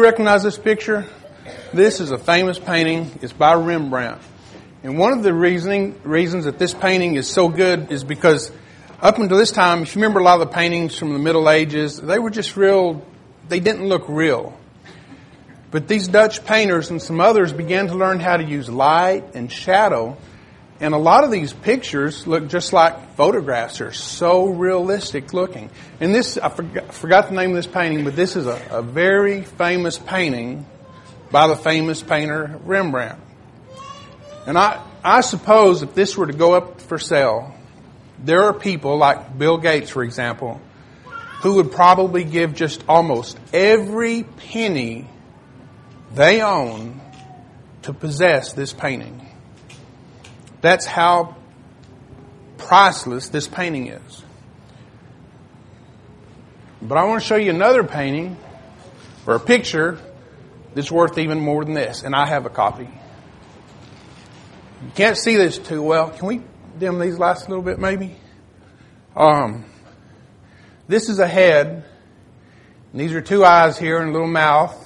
Recognize this picture? This is a famous painting. It's by Rembrandt. And one of the reasoning, reasons that this painting is so good is because up until this time, if you remember a lot of the paintings from the Middle Ages, they were just real, they didn't look real. But these Dutch painters and some others began to learn how to use light and shadow. And a lot of these pictures look just like photographs. They're so realistic looking. And this, I forgot, forgot the name of this painting, but this is a, a very famous painting by the famous painter Rembrandt. And I, I suppose if this were to go up for sale, there are people like Bill Gates, for example, who would probably give just almost every penny they own to possess this painting. That's how priceless this painting is. But I want to show you another painting or a picture that's worth even more than this, and I have a copy. You can't see this too well. Can we dim these lights a little bit, maybe? Um, this is a head, and these are two eyes here and a little mouth.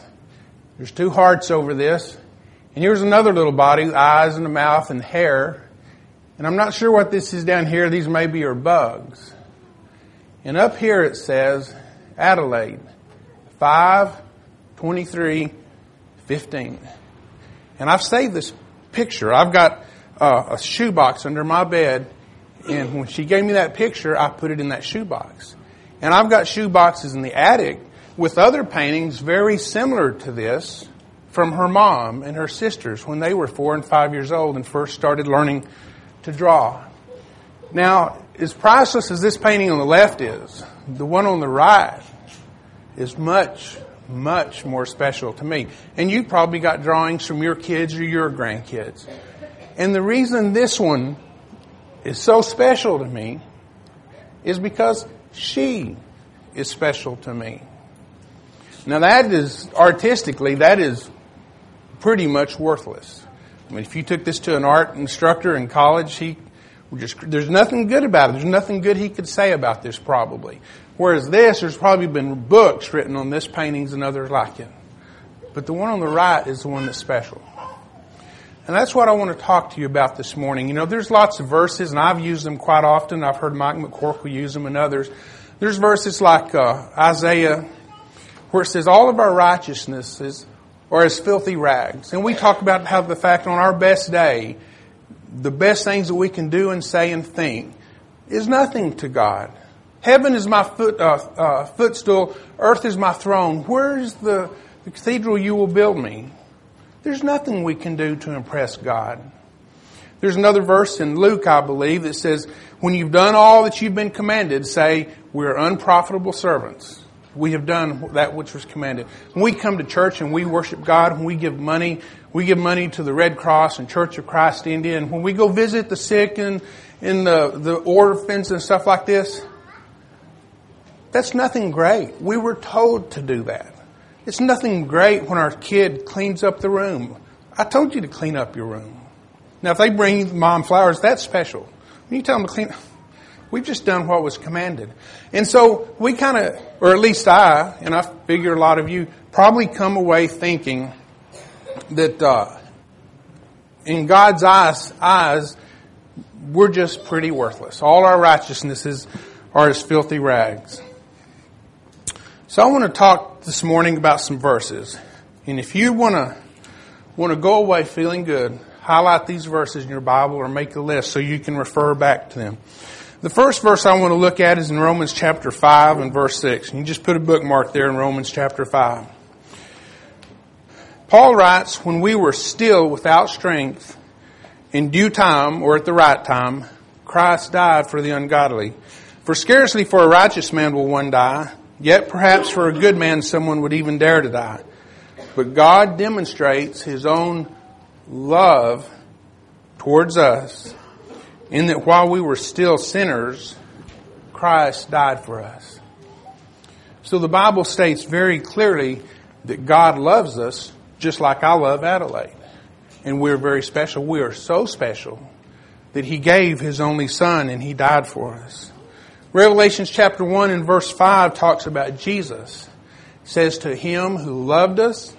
There's two hearts over this. And here's another little body, eyes and a mouth and hair. And I'm not sure what this is down here. These maybe are bugs. And up here it says Adelaide, 5, 23, 15. And I've saved this picture. I've got uh, a shoebox under my bed. And when she gave me that picture, I put it in that shoebox. And I've got shoe boxes in the attic with other paintings very similar to this from her mom and her sisters when they were four and five years old and first started learning to draw. Now, as priceless as this painting on the left is, the one on the right is much, much more special to me. And you probably got drawings from your kids or your grandkids. And the reason this one is so special to me is because she is special to me. Now that is, artistically, that is pretty much worthless. I mean, if you took this to an art instructor in college, he just, there's nothing good about it. There's nothing good he could say about this probably. Whereas this, there's probably been books written on this paintings and others like it. But the one on the right is the one that's special. And that's what I want to talk to you about this morning. You know, there's lots of verses, and I've used them quite often. I've heard Mike McCorkle use them and others. There's verses like uh, Isaiah where it says all of our righteousnesses are as filthy rags. And we talk about how the fact on our best day, the best things that we can do and say and think is nothing to God. Heaven is my foot, uh, uh, footstool. Earth is my throne. Where's the, the cathedral you will build me? There's nothing we can do to impress God. There's another verse in Luke, I believe, that says, when you've done all that you've been commanded, say, we're unprofitable servants. We have done that which was commanded. When we come to church and we worship God, when we give money, we give money to the Red Cross and Church of Christ India, and when we go visit the sick and in the, the orphans and stuff like this, that's nothing great. We were told to do that. It's nothing great when our kid cleans up the room. I told you to clean up your room. Now, if they bring mom flowers, that's special. When you tell them to clean, We've just done what was commanded. And so we kind of, or at least I, and I figure a lot of you, probably come away thinking that uh, in God's eyes, eyes, we're just pretty worthless. All our righteousnesses are as filthy rags. So I want to talk this morning about some verses. And if you want to want to go away feeling good, highlight these verses in your Bible or make a list so you can refer back to them. The first verse I want to look at is in Romans chapter 5 and verse 6. You just put a bookmark there in Romans chapter 5. Paul writes, When we were still without strength, in due time, or at the right time, Christ died for the ungodly. For scarcely for a righteous man will one die, yet perhaps for a good man someone would even dare to die. But God demonstrates his own love towards us in that while we were still sinners, Christ died for us. So the Bible states very clearly that God loves us just like I love Adelaide. And we're very special. We are so special that He gave His only Son and He died for us. Revelations chapter 1 and verse 5 talks about Jesus. says to him who loved us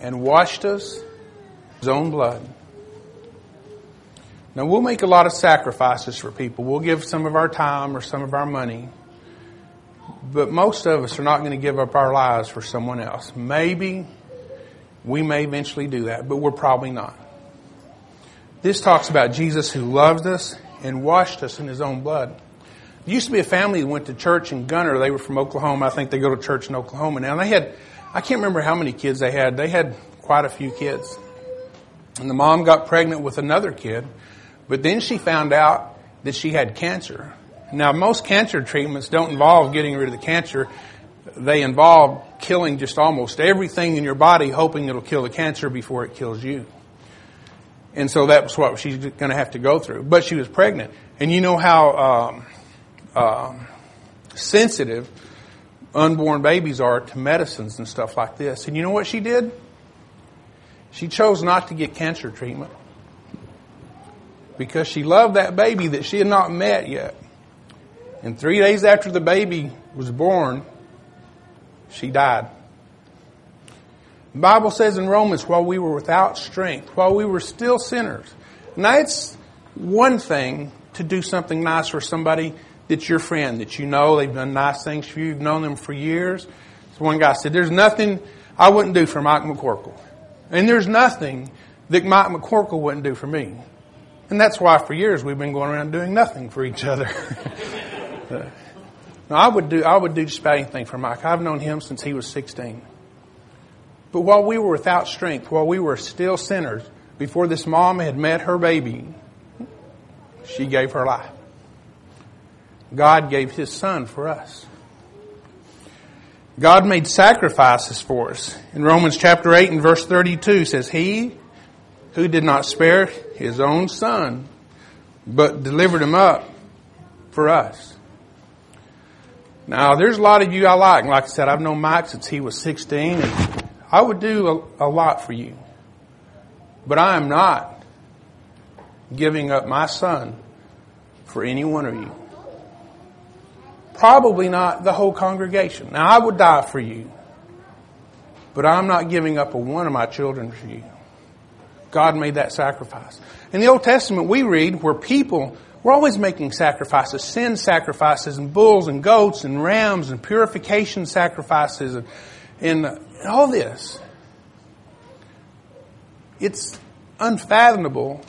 and washed us his own blood. Now we'll make a lot of sacrifices for people. We'll give some of our time or some of our money. But most of us are not going to give up our lives for someone else. Maybe we may eventually do that, but we're probably not. This talks about Jesus who loved us and washed us in his own blood. There used to be a family that went to church in Gunter. They were from Oklahoma. I think they go to church in Oklahoma now. And they had, I can't remember how many kids they had. They had quite a few kids. And the mom got pregnant with another kid, but then she found out that she had cancer. Now, most cancer treatments don't involve getting rid of the cancer. They involve killing just almost everything in your body, hoping it'll kill the cancer before it kills you. And so that's what she's going to have to go through. But she was pregnant. And you know how um, um, sensitive unborn babies are to medicines and stuff like this. And you know what she did? She chose not to get cancer treatment because she loved that baby that she had not met yet. And three days after the baby was born, she died. The Bible says in Romans, while we were without strength, while we were still sinners. Now it's one thing to do something nice for somebody that's your friend, that you know, they've done nice things for you, you've known them for years. So one guy said, there's nothing I wouldn't do for Mike McCorkle. And there's nothing that Mike McCorkle wouldn't do for me. And that's why for years we've been going around doing nothing for each other. now I would do, I would do just about anything for Mike. I've known him since he was 16. But while we were without strength, while we were still sinners, before this mom had met her baby, she gave her life. God gave His Son for us. God made sacrifices for us. In Romans chapter 8 and verse 32 says, He who did not spare His own Son, but delivered Him up for us. Now, there's a lot of you I like. Like I said, I've known Mike since he was 16, and I would do a, a lot for you. But I am not giving up my son for any one of you. Probably not the whole congregation. Now, I would die for you, but I'm not giving up a one of my children for you. God made that sacrifice. In the Old Testament, we read where people were always making sacrifices, sin sacrifices, and bulls and goats and rams and purification sacrifices and, and all this. It's unfathomable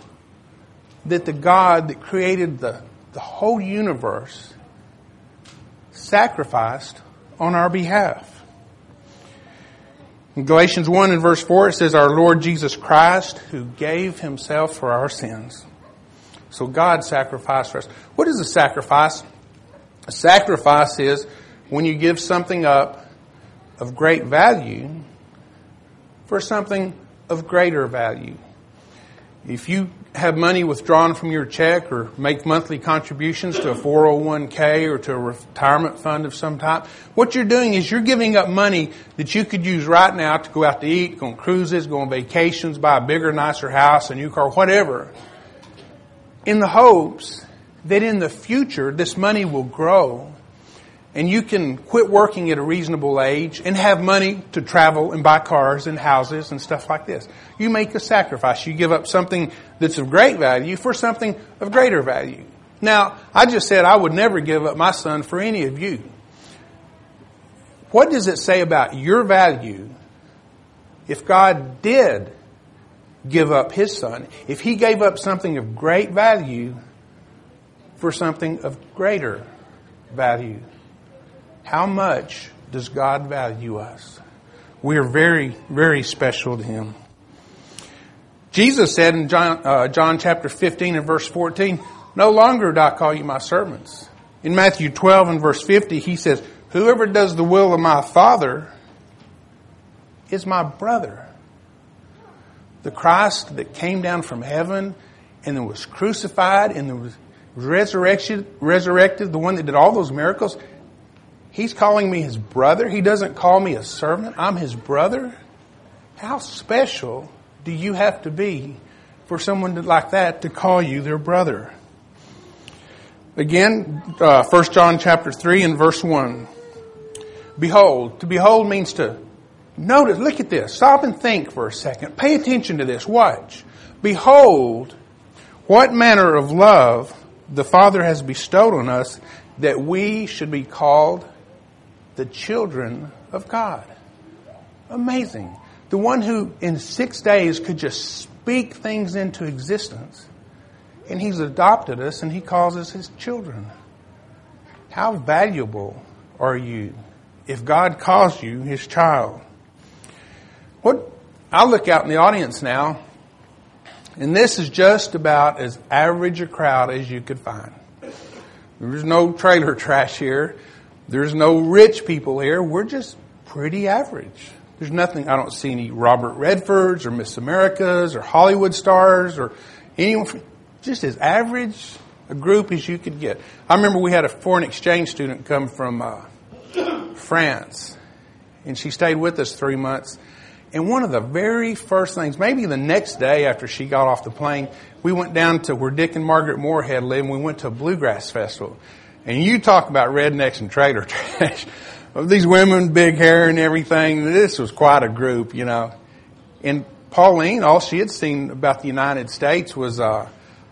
that the God that created the, the whole universe sacrificed on our behalf. In Galatians 1 and verse 4, it says, Our Lord Jesus Christ, who gave himself for our sins. So God sacrificed for us. What is a sacrifice? A sacrifice is when you give something up of great value for something of greater value. If you have money withdrawn from your check or make monthly contributions to a 401k or to a retirement fund of some type, what you're doing is you're giving up money that you could use right now to go out to eat, go on cruises, go on vacations, buy a bigger, nicer house, a new car, whatever, in the hopes that in the future this money will grow and you can quit working at a reasonable age and have money to travel and buy cars and houses and stuff like this. You make a sacrifice. You give up something that's of great value for something of greater value. Now, I just said I would never give up my son for any of you. What does it say about your value if God did give up his son? If he gave up something of great value for something of greater value? How much does God value us? We are very, very special to Him. Jesus said in John, uh, John chapter 15 and verse 14, No longer do I call you my servants. In Matthew 12 and verse 50, He says, Whoever does the will of my Father is my brother. The Christ that came down from heaven and was crucified and was resurrected, resurrected, the one that did all those miracles, He's calling me his brother. He doesn't call me a servant. I'm his brother. How special do you have to be for someone like that to call you their brother? Again, uh, 1 John chapter 3 and verse 1. Behold. To behold means to notice. Look at this. Stop and think for a second. Pay attention to this. Watch. Behold, what manner of love the Father has bestowed on us that we should be called the children of God. Amazing. The one who in six days could just speak things into existence. And he's adopted us and he calls us his children. How valuable are you if God calls you his child? What I look out in the audience now, and this is just about as average a crowd as you could find. There's no trailer trash here. There's no rich people here. We're just pretty average. There's nothing, I don't see any Robert Redfords or Miss Americas or Hollywood stars or anyone, from, just as average a group as you could get. I remember we had a foreign exchange student come from uh, France and she stayed with us three months. And one of the very first things, maybe the next day after she got off the plane, we went down to where Dick and Margaret Moorhead live and we went to a bluegrass festival. And you talk about rednecks and trailer trash. These women, big hair and everything. This was quite a group, you know. And Pauline, all she had seen about the United States was, uh,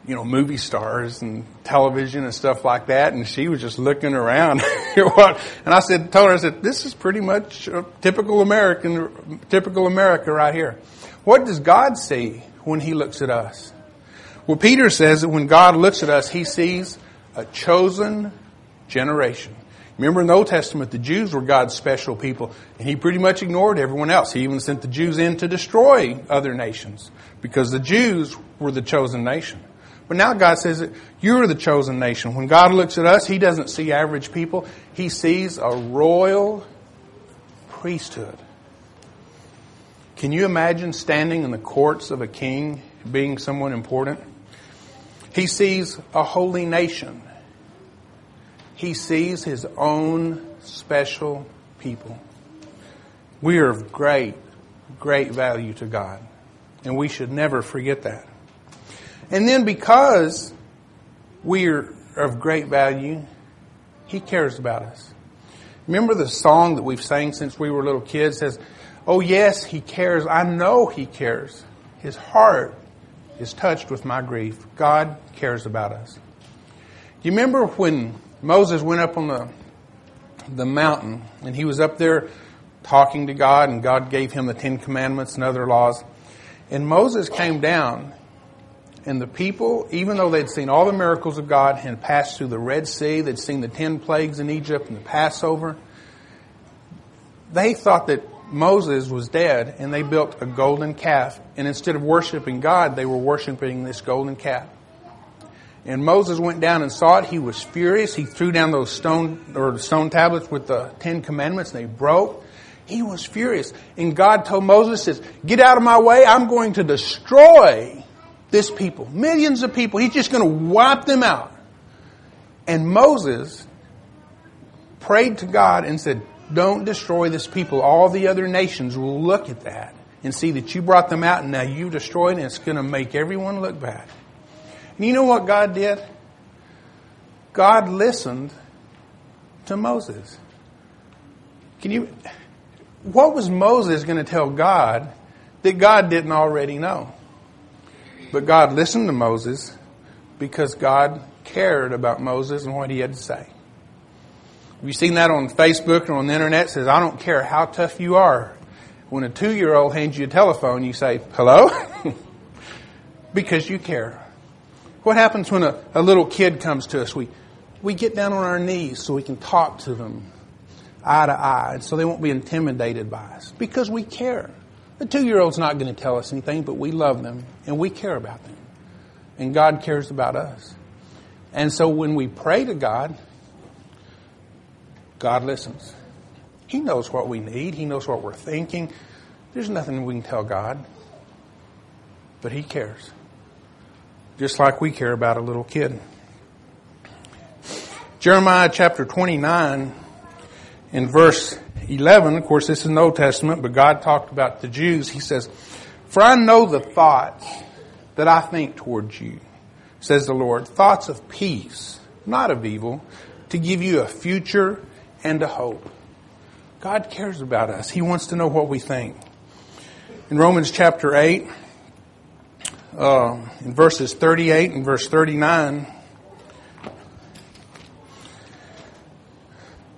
you know, movie stars and television and stuff like that. And she was just looking around. and I said, told her, I said, this is pretty much typical American, typical America right here. What does God see when He looks at us? Well, Peter says that when God looks at us, He sees a chosen generation. Remember in the Old Testament, the Jews were God's special people, and He pretty much ignored everyone else. He even sent the Jews in to destroy other nations because the Jews were the chosen nation. But now God says that you're the chosen nation. When God looks at us, He doesn't see average people. He sees a royal priesthood. Can you imagine standing in the courts of a king being someone important? He sees a holy nation. He sees his own special people. We are of great, great value to God. And we should never forget that. And then because we are of great value, He cares about us. Remember the song that we've sang since we were little kids says, Oh yes, He cares. I know He cares. His heart is touched with my grief. God cares about us. You remember when Moses went up on the, the mountain and he was up there talking to God and God gave him the Ten Commandments and other laws. And Moses came down and the people, even though they'd seen all the miracles of God and passed through the Red Sea, they'd seen the ten plagues in Egypt and the Passover, they thought that Moses was dead and they built a golden calf. And instead of worshiping God, they were worshiping this golden calf. And Moses went down and saw it. He was furious. He threw down those stone or stone tablets with the Ten Commandments and they broke. He was furious. And God told Moses, says, get out of my way. I'm going to destroy this people. Millions of people. He's just going to wipe them out. And Moses prayed to God and said, don't destroy this people. All the other nations will look at that and see that you brought them out and now you destroyed it and it's going to make everyone look bad. And you know what God did? God listened to Moses. Can you, what was Moses going to tell God that God didn't already know? But God listened to Moses because God cared about Moses and what he had to say. Have you seen that on Facebook or on the internet? It says, I don't care how tough you are. When a two year old hands you a telephone, you say, hello? because you care. What happens when a, a little kid comes to us? We, we get down on our knees so we can talk to them eye to eye, so they won't be intimidated by us because we care. The two year old's not going to tell us anything, but we love them and we care about them. And God cares about us. And so when we pray to God, God listens. He knows what we need, He knows what we're thinking. There's nothing we can tell God, but He cares just like we care about a little kid. Jeremiah chapter 29 in verse 11, of course this is the Old Testament, but God talked about the Jews. He says, For I know the thoughts that I think towards you, says the Lord, thoughts of peace, not of evil, to give you a future and a hope. God cares about us. He wants to know what we think. In Romans chapter 8, uh, in verses 38 and verse 39,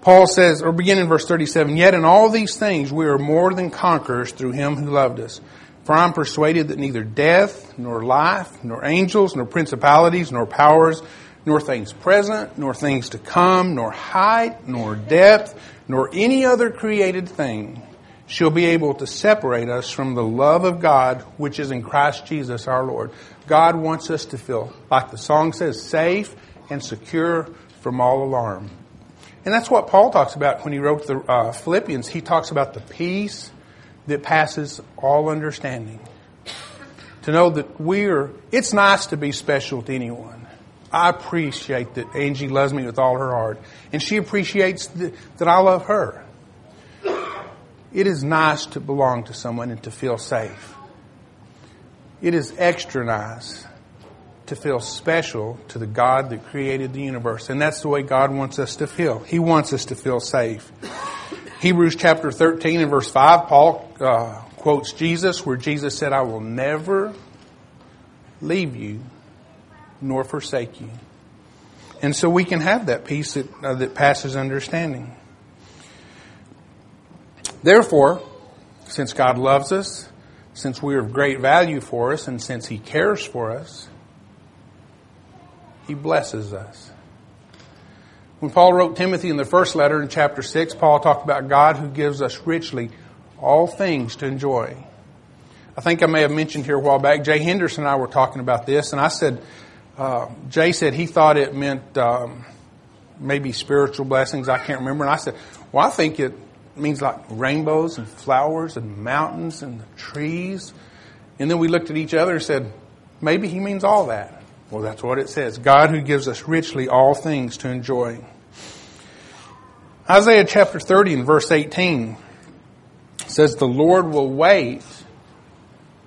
Paul says, or begin in verse 37, Yet in all these things we are more than conquerors through him who loved us. For I am persuaded that neither death, nor life, nor angels, nor principalities, nor powers, nor things present, nor things to come, nor height, nor depth, nor any other created thing shall be able to separate us from the love of God which is in Christ Jesus our Lord. God wants us to feel, like the song says, safe and secure from all alarm. And that's what Paul talks about when he wrote the uh, Philippians. He talks about the peace that passes all understanding. To know that we're, it's nice to be special to anyone. I appreciate that Angie loves me with all her heart. And she appreciates that I love her. It is nice to belong to someone and to feel safe. It is extra nice to feel special to the God that created the universe. And that's the way God wants us to feel. He wants us to feel safe. Hebrews chapter 13 and verse 5, Paul uh, quotes Jesus where Jesus said, I will never leave you nor forsake you. And so we can have that peace that, uh, that passes understanding. Therefore, since God loves us, since we are of great value for us, and since He cares for us, he blesses us. When Paul wrote Timothy in the first letter in chapter 6, Paul talked about God who gives us richly all things to enjoy. I think I may have mentioned here a while back, Jay Henderson and I were talking about this, and I said, uh, Jay said he thought it meant um, maybe spiritual blessings. I can't remember. And I said, well, I think it means like rainbows and flowers and mountains and trees. And then we looked at each other and said, maybe he means all that. Well, that's what it says. God who gives us richly all things to enjoy. Isaiah chapter 30 and verse 18 says, The Lord will wait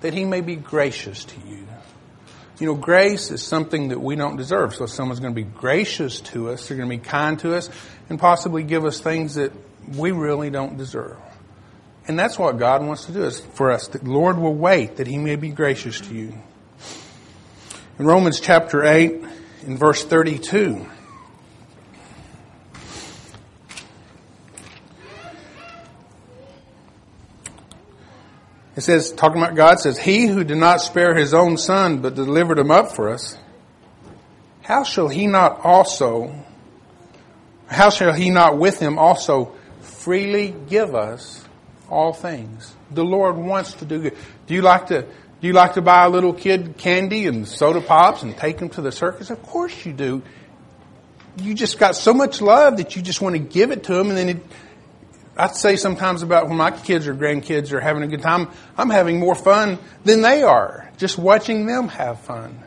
that he may be gracious to you. You know, grace is something that we don't deserve. So if someone's going to be gracious to us, they're going to be kind to us, and possibly give us things that we really don't deserve. And that's what God wants to do is for us. The Lord will wait that he may be gracious to you. In Romans chapter 8, in verse 32, It says, talking about God, says, He who did not spare his own son, but delivered him up for us, how shall he not also, how shall he not with him also freely give us all things? The Lord wants to do good. Do you like to do you like to buy a little kid candy and soda pops and take them to the circus? Of course you do. You just got so much love that you just want to give it to them and then it, I'd say sometimes about when my kids or grandkids are having a good time, I'm having more fun than they are. Just watching them have fun.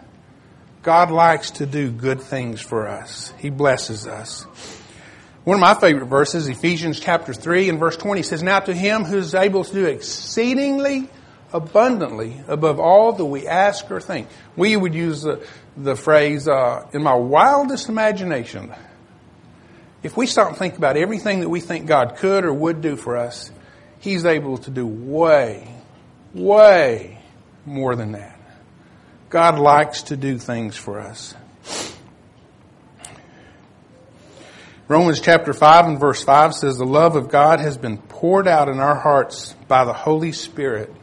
God likes to do good things for us. He blesses us. One of my favorite verses, Ephesians chapter 3 and verse 20 says, Now to him who is able to do exceedingly abundantly above all that we ask or think. We would use the, the phrase, uh, in my wildest imagination. If we stop and think about everything that we think God could or would do for us, He's able to do way, way more than that. God likes to do things for us. Romans chapter 5 and verse 5 says, The love of God has been poured out in our hearts by the Holy Spirit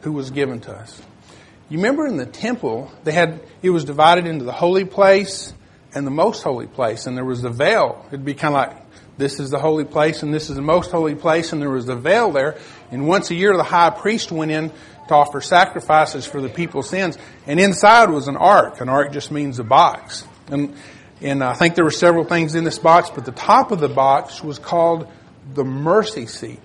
who was given to us. You remember in the temple, they had, it was divided into the holy place and the most holy place, and there was the veil. It'd be kind of like, this is the holy place and this is the most holy place, and there was the veil there. And once a year, the high priest went in to offer sacrifices for the people's sins. And inside was an ark. An ark just means a box. And, and I think there were several things in this box, but the top of the box was called the mercy seat.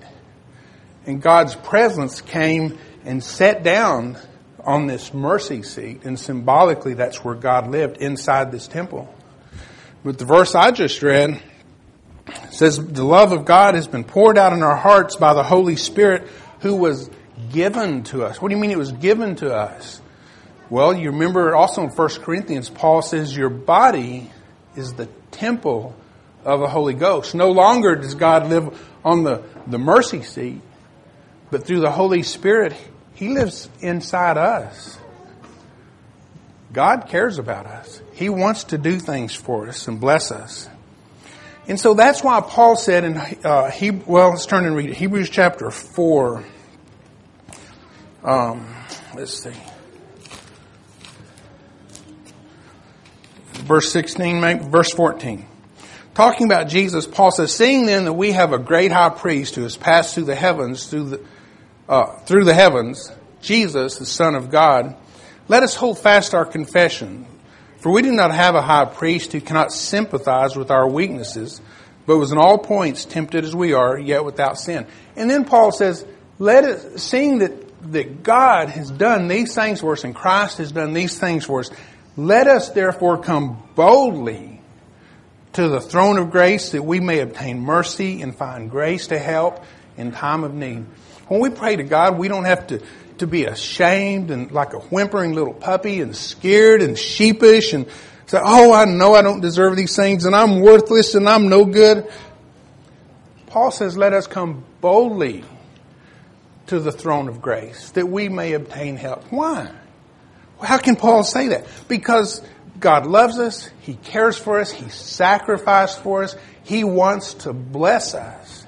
And God's presence came and sat down on this mercy seat, and symbolically that's where God lived inside this temple. But the verse I just read says, The love of God has been poured out in our hearts by the Holy Spirit who was given to us. What do you mean it was given to us? Well, you remember also in 1 Corinthians, Paul says, Your body is the temple of the Holy Ghost. No longer does God live on the, the mercy seat, but through the Holy Spirit, He lives inside us. God cares about us. He wants to do things for us and bless us. And so that's why Paul said in, uh, he, well, let's turn and read it. Hebrews chapter 4. Um, let's see. Verse 16, maybe, verse 14. Talking about Jesus, Paul says, seeing then that we have a great high priest who has passed through the heavens, through the, uh, through the heavens, Jesus, the Son of God, let us hold fast our confession. For we do not have a high priest who cannot sympathize with our weaknesses, but was in all points tempted as we are, yet without sin. And then Paul says, let us, seeing that, that God has done these things for us and Christ has done these things for us, let us therefore come boldly to the throne of grace that we may obtain mercy and find grace to help in time of need. When we pray to God, we don't have to, to be ashamed and like a whimpering little puppy and scared and sheepish and say, oh, I know I don't deserve these things and I'm worthless and I'm no good. Paul says, let us come boldly to the throne of grace that we may obtain help. Why? How can Paul say that? Because God loves us. He cares for us. He sacrificed for us. He wants to bless us.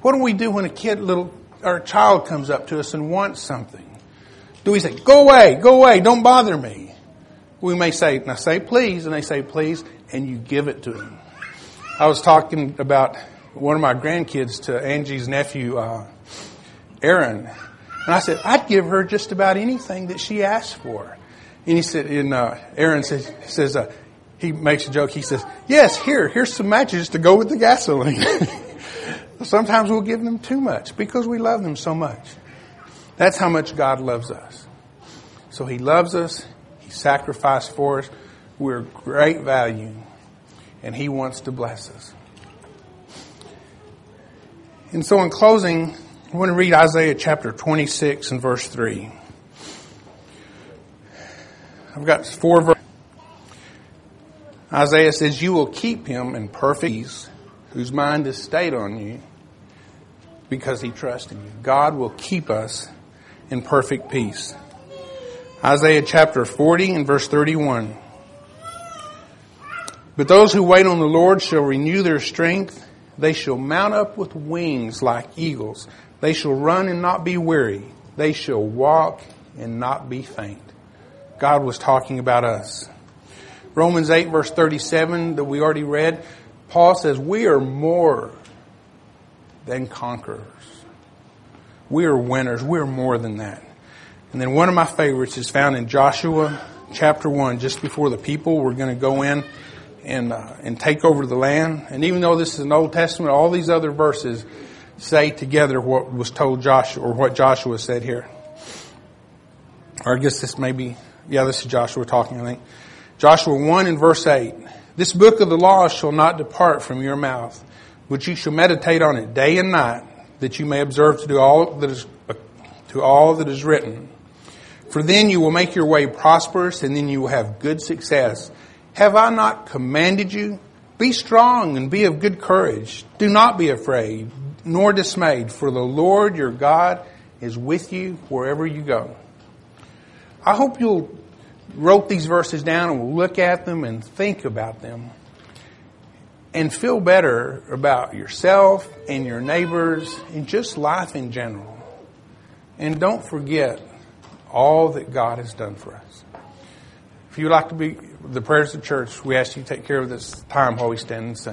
What do we do when a kid, little, or a child comes up to us and wants something? Do we say, go away, go away, don't bother me? We may say, now say please, and they say please, and you give it to them. I was talking about one of my grandkids to Angie's nephew, uh, Aaron, and I said, I'd give her just about anything that she asked for. And he said, and uh, Aaron says, says uh, he makes a joke. He says, yes, here, here's some matches to go with the gasoline. Sometimes we'll give them too much because we love them so much. That's how much God loves us. So He loves us. He sacrificed for us. We're great value. And He wants to bless us. And so in closing, I want to read Isaiah chapter 26 and verse 3. I've got four verses. Isaiah says, You will keep him in perfect peace, whose mind is stayed on you, because he trusts in you. God will keep us in perfect peace. Isaiah chapter 40 and verse 31. But those who wait on the Lord shall renew their strength. They shall mount up with wings like eagles. They shall run and not be weary. They shall walk and not be faint. God was talking about us. Romans 8 verse 37 that we already read, Paul says, we are more than conquerors. We are winners. We are more than that. And then one of my favorites is found in Joshua chapter 1, just before the people were going to go in and, uh, and take over the land. And even though this is an Old Testament, all these other verses say together what was told Joshua, or what Joshua said here. Or I guess this may be, yeah, this is Joshua talking, I think. Joshua 1 and verse 8. This book of the law shall not depart from your mouth, but you shall meditate on it day and night, that you may observe to do all that is, to all that is written. For then you will make your way prosperous, and then you will have good success. Have I not commanded you? Be strong and be of good courage. Do not be afraid, nor dismayed, for the Lord your God is with you wherever you go. I hope you'll wrote these verses down and will look at them and think about them and feel better about yourself and your neighbors and just life in general. And don't forget all that God has done for us. If you'd like to be the prayers of the church, we ask you to take care of this time while we stand and sing.